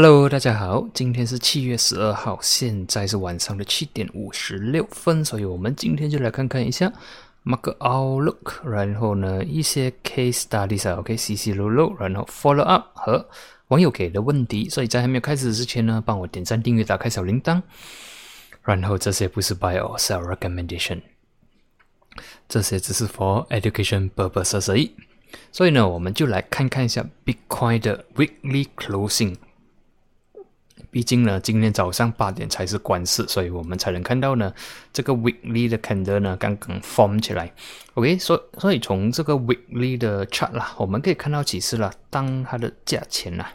Hello，大家好，今天是七月十二号，现在是晚上的七点五十六分，所以我们今天就来看看一下 Market Outlook，然后呢一些 Case Studies，OK，C C 罗罗，然后 Follow Up 和网友给的问题。所以在还没有开始之前呢，帮我点赞、订阅、打开小铃铛。然后这些不是 Buy or Sell Recommendation，这些只是 For Education Purposes 而已。所以呢，我们就来看看一下 Bitcoin 的 Weekly Closing。毕竟呢，今天早上八点才是关市，所以我们才能看到呢，这个 weekly 的 candle 呢刚刚 form 起来。OK，所所以从这个 weekly 的 chart 啦，我们可以看到其实了，当它的价钱啦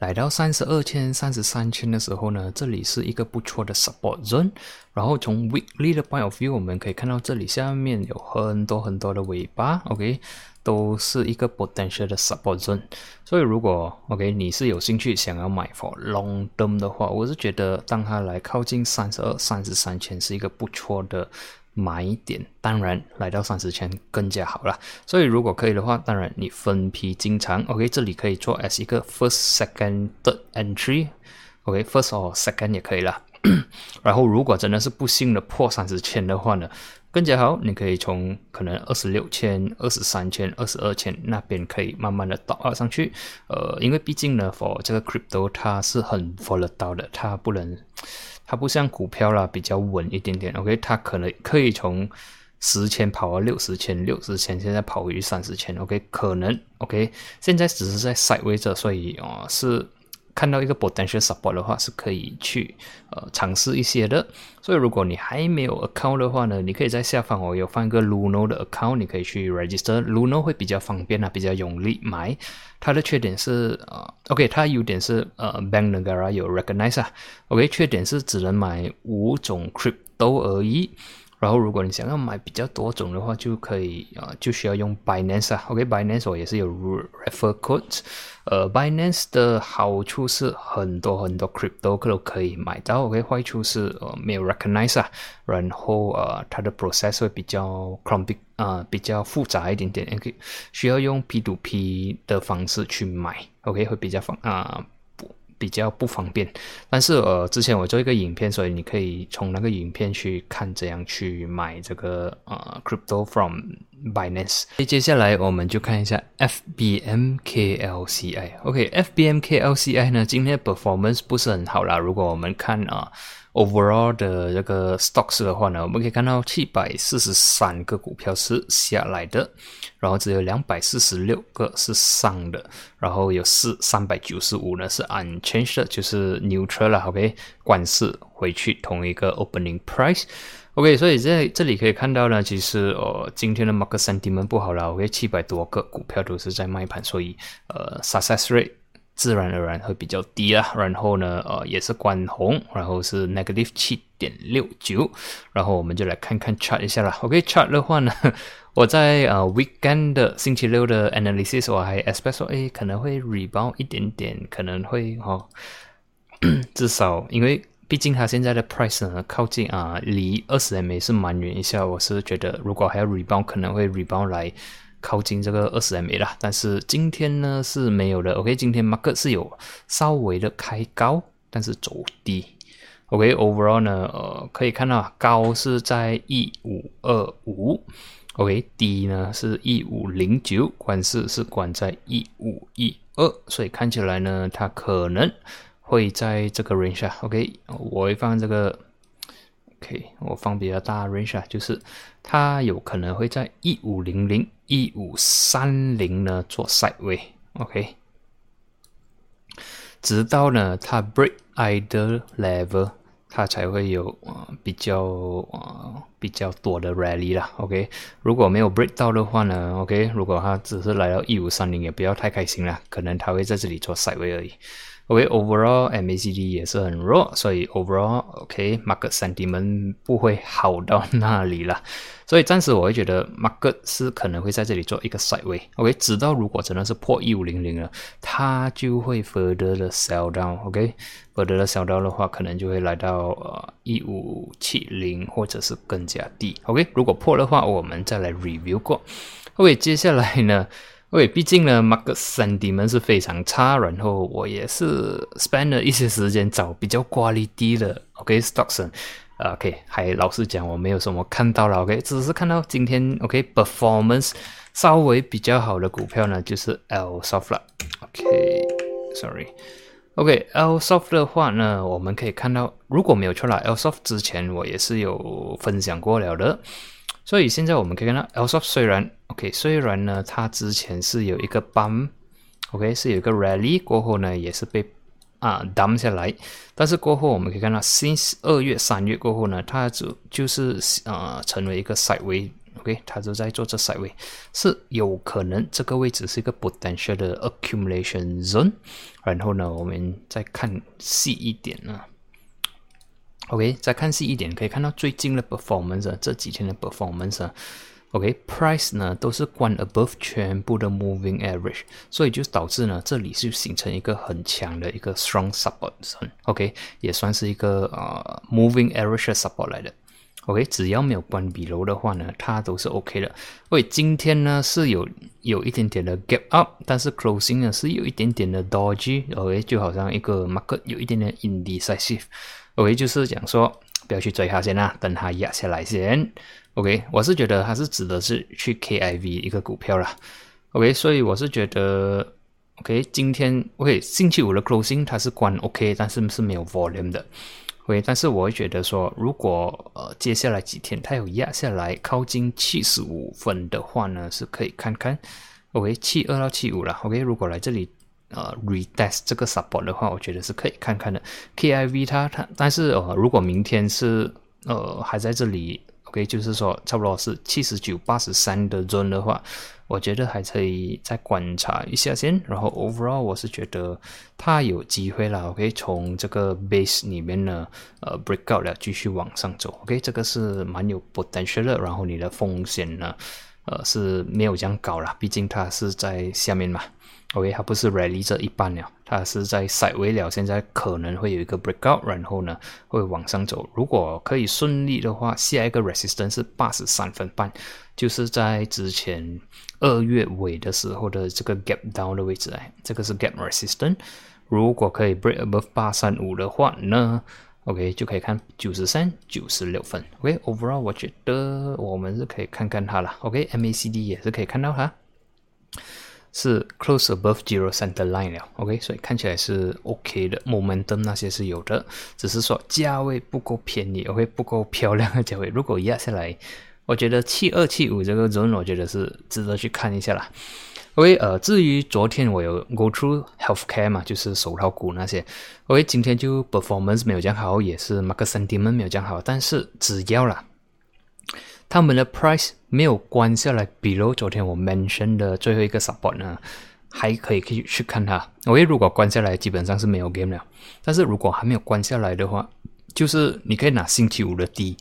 来到三十二千、三十三千的时候呢，这里是一个不错的 support zone。然后从 weekly 的 point of view，我们可以看到这里下面有很多很多的尾巴。OK。都是一个 potential 的 support zone，所以如果 OK 你是有兴趣想要买 for long term 的话，我是觉得当它来靠近三十二、三十三千是一个不错的买点。当然来到三十千更加好了。所以如果可以的话，当然你分批进场。OK 这里可以做 as 一个 first、second、third entry。OK first or second 也可以了。然后如果真的是不幸的破三十千的话呢？更加好，你可以从可能二十六千、二十三千、二十二千那边可以慢慢的倒上去。呃，因为毕竟呢，for 这个 crypto 它是很 volatile 的，它不能，它不像股票啦比较稳一点点。OK，它可能可以从十千跑到六十千、六十千，现在跑回三十千。OK，可能 OK，现在只是在 side 位着，所以啊是。看到一个 potential support 的话，是可以去呃尝试一些的。所以如果你还没有 account 的话呢，你可以在下方我有放一个 Luno 的 account，你可以去 register。Luno 会比较方便啊，比较容易买。它的缺点是呃，OK，它优点是呃，Bank Negara 有 recognize 啊。OK，缺点是只能买五种 crypto 而已。然后，如果你想要买比较多种的话，就可以啊，就需要用 Binance 啊。OK，Binance 我也是有 refer code。呃，Binance 的好处是很多很多 crypto 都可以买到。OK，坏处是呃没有 recognize 啊。然后呃，它的 process 会比较 complex 啊，比较复杂一点点。OK，需要用 P to P 的方式去买。OK，会比较方啊。比较不方便，但是呃，之前我做一个影片，所以你可以从那个影片去看怎样去买这个呃 crypto from Binance。接下来我们就看一下 FBMKLCI。OK，FBMKLCI 呢，今天的 performance 不是很好啦。如果我们看啊。Overall 的这个 stocks 的话呢，我们可以看到七百四十三个股票是下来的，然后只有两百四十六个是上的，然后有四三百九十五呢是 unchanged，就是 neutral 了，OK，关市回去同一个 opening price，OK，所以在这里可以看到呢，其实呃今天的 market sentiment 不好了，OK，七百多个股票都是在卖盘，所以呃 success rate。自然而然会比较低啊，然后呢，呃，也是关红，然后是 negative 七点六九，然后我们就来看看 chart 一下啦。OK，chart 的话呢，我在呃 weekend 的星期六的 analysis 我还 expect 说，哎，可能会 rebound 一点点，可能会哦，至少因为毕竟它现在的 price 呢靠近啊，离二十 MA 是蛮远一下，我是觉得如果还要 rebound，可能会 rebound 来。靠近这个二十 MA 啦，但是今天呢是没有的。OK，今天 market 是有稍微的开高，但是走低。OK，overall 呢，呃，可以看到高是在一五二五，OK，低呢是一五零九，管是是管在一五一二，所以看起来呢，它可能会在这个 range。OK，我会放这个。OK，我放比较大 range 啊，就是它有可能会在一五零零、一五三零呢做 side way，OK，直到呢它 break either level，它才会有啊比较啊比较多的 rally 啦，OK，如果没有 break 到的话呢，OK，如果它只是来到一五三零，也不要太开心了，可能它会在这里做 side way 而已。OK，overall MACD 也是很弱，所以 overall OK，market sentiment 不会好到那里了。所以暂时我会觉得 market 是可能会在这里做一个 side way。OK，直到如果真的是破一五零零了，它就会 further 的 sell down。OK，further 的 sell down 的话，可能就会来到呃一五七零或者是更加低。OK，如果破的话，我们再来 review 过。OK，接下来呢？喂毕竟呢，market sentiment 是非常差，然后我也是 spend 了一些时间找比较 quality 的 OK stocks。OK，还老实讲，我没有什么看到了。OK，只是看到今天 OK performance 稍微比较好的股票呢，就是 L Soft 了。OK，Sorry。OK，L Soft 的话呢，我们可以看到，如果没有错了，L Soft 之前我也是有分享过了的。所以现在我们可以看到，L Soft 虽然 OK，虽然呢，它之前是有一个 bump，OK，是有一个 rally 过后呢，也是被啊 down 下来，但是过后我们可以看到，since 二月、三月过后呢，它就就是呃成为一个 sideway，OK，它就在做这 sideway，是有可能这个位置是一个 potential 的 accumulation zone，然后呢，我们再看细一点呢。OK，再看细一点，可以看到最近的 performance，这几天的 performance OK，price 呢都是关 above 全部的 moving average，所以就导致呢这里是形成一个很强的一个 strong support，OK，也算是一个呃 moving average 的 support 来的。OK，只要没有关闭楼的话呢，它都是 OK 的。喂，今天呢是有有一点点的 gap up，但是 closing 呢是有一点点的 dodgy，OK，就好像一个 market 有一点点 indecisive。OK，就是讲说不要去追它先啦，等它压下来先。OK，我是觉得它是指的是去 KIV 一个股票啦。OK，所以我是觉得 OK，今天 OK 星期五的 closing 它是关 OK，但是是没有 volume 的。OK，但是我会觉得说，如果呃接下来几天它有压下来靠近七十五分的话呢，是可以看看 OK 七二到七五了。OK，如果来这里。呃，Redes 这个 support 的话，我觉得是可以看看的。KIV 它它，但是呃，如果明天是呃还在这里，OK，就是说差不多是七十九、八十三的 zone 的话，我觉得还可以再观察一下先。然后 overall 我是觉得它有机会了，OK，从这个 base 里面呢，呃，break out 了，继续往上走，OK，这个是蛮有 potential 的。然后你的风险呢，呃，是没有这样高了，毕竟它是在下面嘛。OK，它不是 rally 这一半了，它是在 side 位了。现在可能会有一个 breakout，然后呢会往上走。如果可以顺利的话，下一个 resistance 是八十三分半，就是在之前二月尾的时候的这个 gap down 的位置哎，这个是 gap resistance。如果可以 break above 八三五的话呢，OK 就可以看九十三、九十六分。OK，overall 我觉得我们是可以看看它了。OK，MACD 也是可以看到它。是 close above zero center line 了，OK，所以看起来是 OK 的，momentum 那些是有的，只是说价位不够便宜，OK，不够漂亮的价位。如果压下来，我觉得七二七五这个 zone，我觉得是值得去看一下啦。OK，呃，至于昨天我有 go through healthcare 嘛，就是手套股那些，OK，今天就 performance 没有讲好，也是 market sentiment 没有讲好，但是只要啦。他们的 price 没有关下来，比如昨天我 mention 的最后一个 support 呢，还可以可以去看它。我为如果关下来，基本上是没有 game 了。但是如果还没有关下来的话，就是你可以拿星期五的低，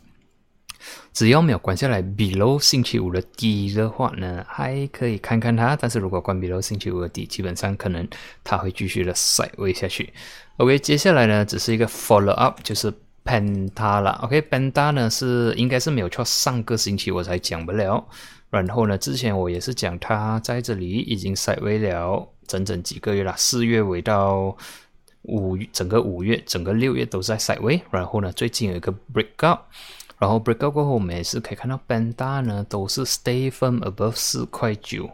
只要没有关下来，below 星期五的低的话呢，还可以看看它。但是如果关 below 星期五的低，基本上可能它会继续的 side way 下去。OK，接下来呢，只是一个 follow up，就是。Penta 了，OK，Penta 呢是应该是没有错，上个星期我才讲不了。然后呢，之前我也是讲它在这里已经塞位了整整几个月了，四月尾到五整个五月，整个六月都在塞位。然后呢，最近有一个 breakout，然后 breakout 过后，我们也是可以看到 Banda 呢都是 stay firm above 四块九。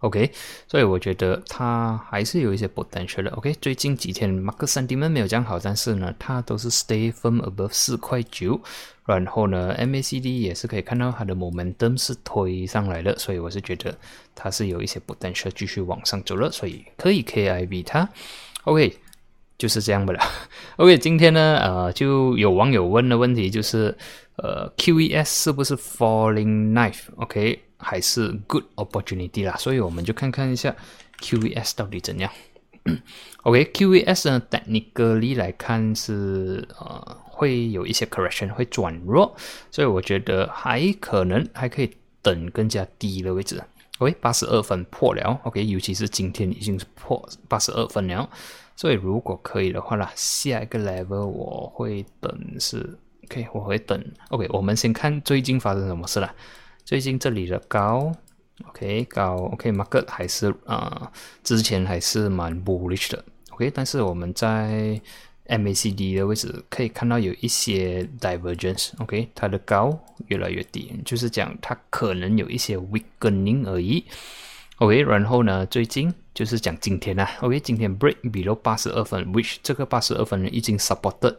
OK，所以我觉得它还是有一些 potential 的。OK，最近几天 Mark 三 D 们没有这样好，但是呢，它都是 stay firm above 四块九。然后呢，MACD 也是可以看到它的 momentum 是推上来了，所以我是觉得它是有一些 potential 继续往上走了，所以可以 KIV 它。OK，就是这样的了。OK，今天呢，呃，就有网友问的问题就是，呃，QES 是不是 falling knife？OK。还是 good opportunity 啦，所以我们就看看一下 QVS 到底怎样。OK，QVS 呢，technically 来看是呃会有一些 correction 会转弱，所以我觉得还可能还可以等更加低的位置。OK，八十二分破了。OK，尤其是今天已经是破八十二分了，所以如果可以的话啦，下一个 level 我会等是 OK，我会等 OK，我们先看最近发生什么事了。最近这里的高 OK 高 OK，market 还是啊，之前还是蛮 bullish 的。OK，但是我们在 MACD 的位置可以看到有一些 divergence。OK，它的高越来越低，就是讲它可能有一些 weakening 而已。OK，然后呢，最近就是讲今天啊，OK，今天 break below 八十二分，which 这个八十二分已经 supported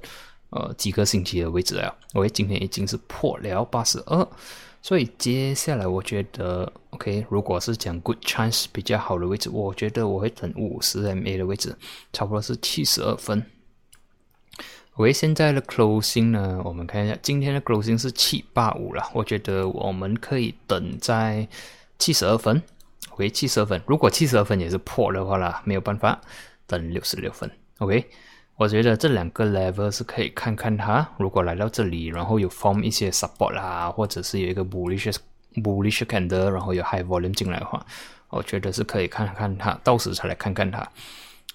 呃几个星期的位置了。OK，今天已经是破了八十二。所以接下来我觉得，OK，如果是讲 good chance 比较好的位置，我觉得我会等五十 MA 的位置，差不多是七十二分。OK，现在的 closing 呢，我们看一下，今天的 closing 是七八五了，我觉得我们可以等在七十二分。OK，七十二分，如果七十二分也是破的话啦，没有办法，等六十六分。OK。我觉得这两个 level 是可以看看它，如果来到这里，然后有 form 一些 support 啦，或者是有一个 bullish bullish candle，然后有 high volume 进来的话，我觉得是可以看看它，到时才来看看它。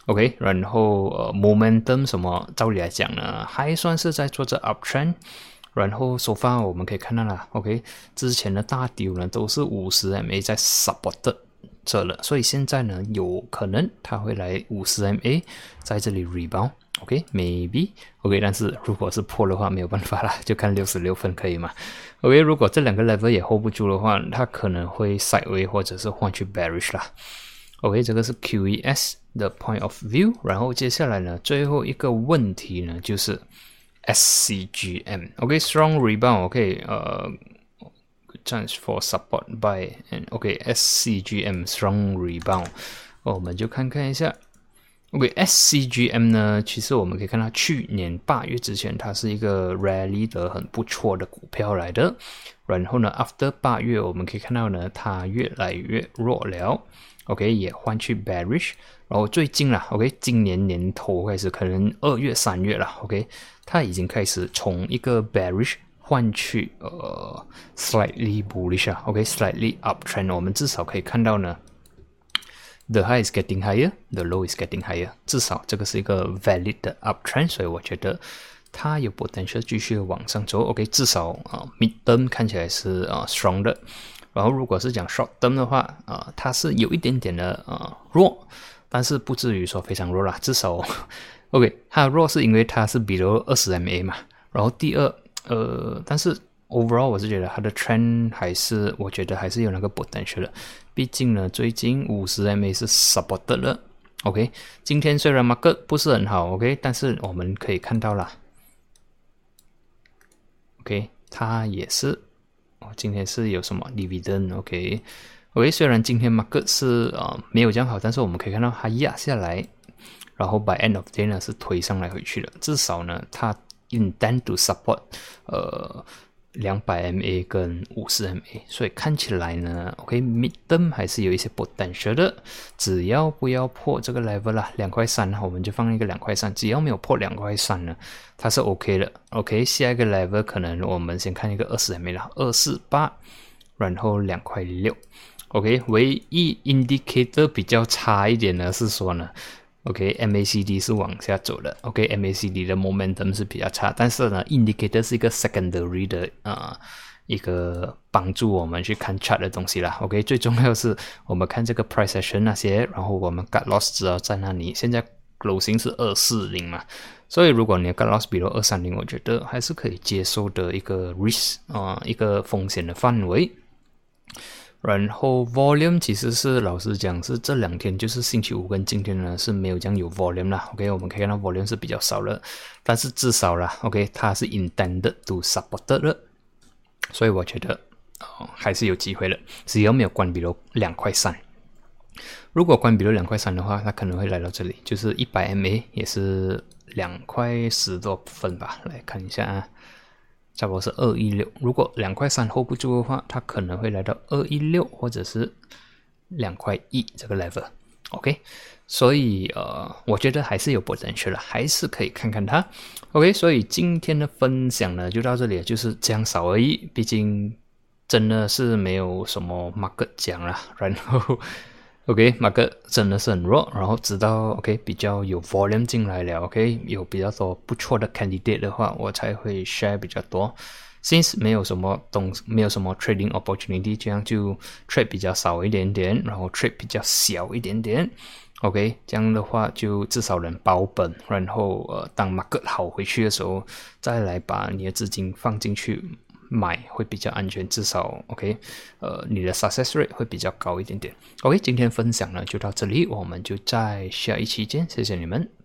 OK，然后呃 momentum 什么，照理来讲呢，还算是在做着 uptrend，然后 so far 我们可以看到了，OK，之前的大丢呢都是五十 MA 在 support 这了，所以现在呢有可能它会来五十 MA 在这里 rebound。OK，maybe，OK，但是如果是破的话，没有办法了，就看六十六分可以吗？OK，如果这两个 level 也 hold 不住的话，它可能会 sideway 或者是换去 bearish 啦。OK，这个是 QES 的 point of view。然后接下来呢，最后一个问题呢，就是 SCGM。OK，strong rebound。OK，呃，chance for support by and OK，SCGM strong rebound。我们就看看一下。OK，SCGM 呢？其实我们可以看到，去年八月之前，它是一个 rally 的很不错的股票来的。然后呢，after 八月，我们可以看到呢，它越来越弱了。OK，也换去 bearish。然后最近啦，OK，今年年头开始，可能二月、三月了，OK，它已经开始从一个 bearish 换去呃 slightly bullish 啊，OK，slightly uptrend。我们至少可以看到呢。The high is getting higher, the low is getting higher。至少这个是一个 valid 的 uptrend，所以我觉得它有 potential 继续往上走。OK，至少啊，mid term 看起来是啊 strong 的。然后如果是讲 short term 的话，啊，它是有一点点的啊弱，但是不至于说非常弱啦。至少 OK，它的弱是因为它是比如二十 MA 嘛。然后第二，呃，但是。Overall，我是觉得它的 trend 还是，我觉得还是有那个 potential 的。毕竟呢，最近五十 MA 是 support 了。OK，今天虽然 market 不是很好，OK，但是我们可以看到了，OK，它也是，哦，今天是有什么 dividend？OK，OK，虽然今天 market 是啊没有这样好，但是我们可以看到它压下来，然后 by end of day 呢是推上来回去了。至少呢，它 intend to support，呃。两百 MA 跟五十 MA，所以看起来呢，OK，mid term 还是有一些 potential 的，只要不要破这个 level 啦，两块三，我们就放一个两块三，只要没有破两块三呢，它是 OK 的。OK，下一个 level 可能我们先看一个二十 MA 啦，二四八，然后两块六。OK，唯一 indicator 比较差一点呢是说呢。OK，MACD 是往下走的。OK，MACD 的 momentum 是比较差，但是呢，indicator 是一个 secondary 的啊一个帮助我们去看 chart 的东西啦。OK，最重要是我们看这个 price action 那些，然后我们 got loss 只要在那里。现在 closing 是二四零嘛，所以如果你 got loss 比如二三零，我觉得还是可以接受的一个 risk 啊一个风险的范围。然后 volume 其实是老实讲是这两天就是星期五跟今天呢是没有这样有 volume 啦。OK，我们可以看到 volume 是比较少了，但是至少啦，OK，它是 intended to support 的，所以我觉得哦还是有机会的，只要没有关闭了两块三。如果关闭了两块三的话，它可能会来到这里，就是一百 MA 也是两块十多分吧。来看一下啊。差不多是二一六，如果两块三 hold 不住的话，它可能会来到二一六或者是两块一这个 level，OK，所以呃，我觉得还是有 potential 了，还是可以看看它，OK，所以今天的分享呢就到这里，就是这样少而已，毕竟真的是没有什么 market 讲了，然后。OK，马哥真的是很弱，然后直到 OK 比较有 volume 进来了，OK 有比较多不错的 candidate 的话，我才会 share 比较多。since 没有什么东，没有什么 trading opportunity，这样就 trade 比较少一点点，然后 trade 比较小一点点。OK，这样的话就至少能保本，然后呃，当 market 好回去的时候，再来把你的资金放进去买，会比较安全。至少 OK，呃，你的 success rate 会比较高一点点。OK，今天分享呢就到这里，我们就在下一期见，谢谢你们。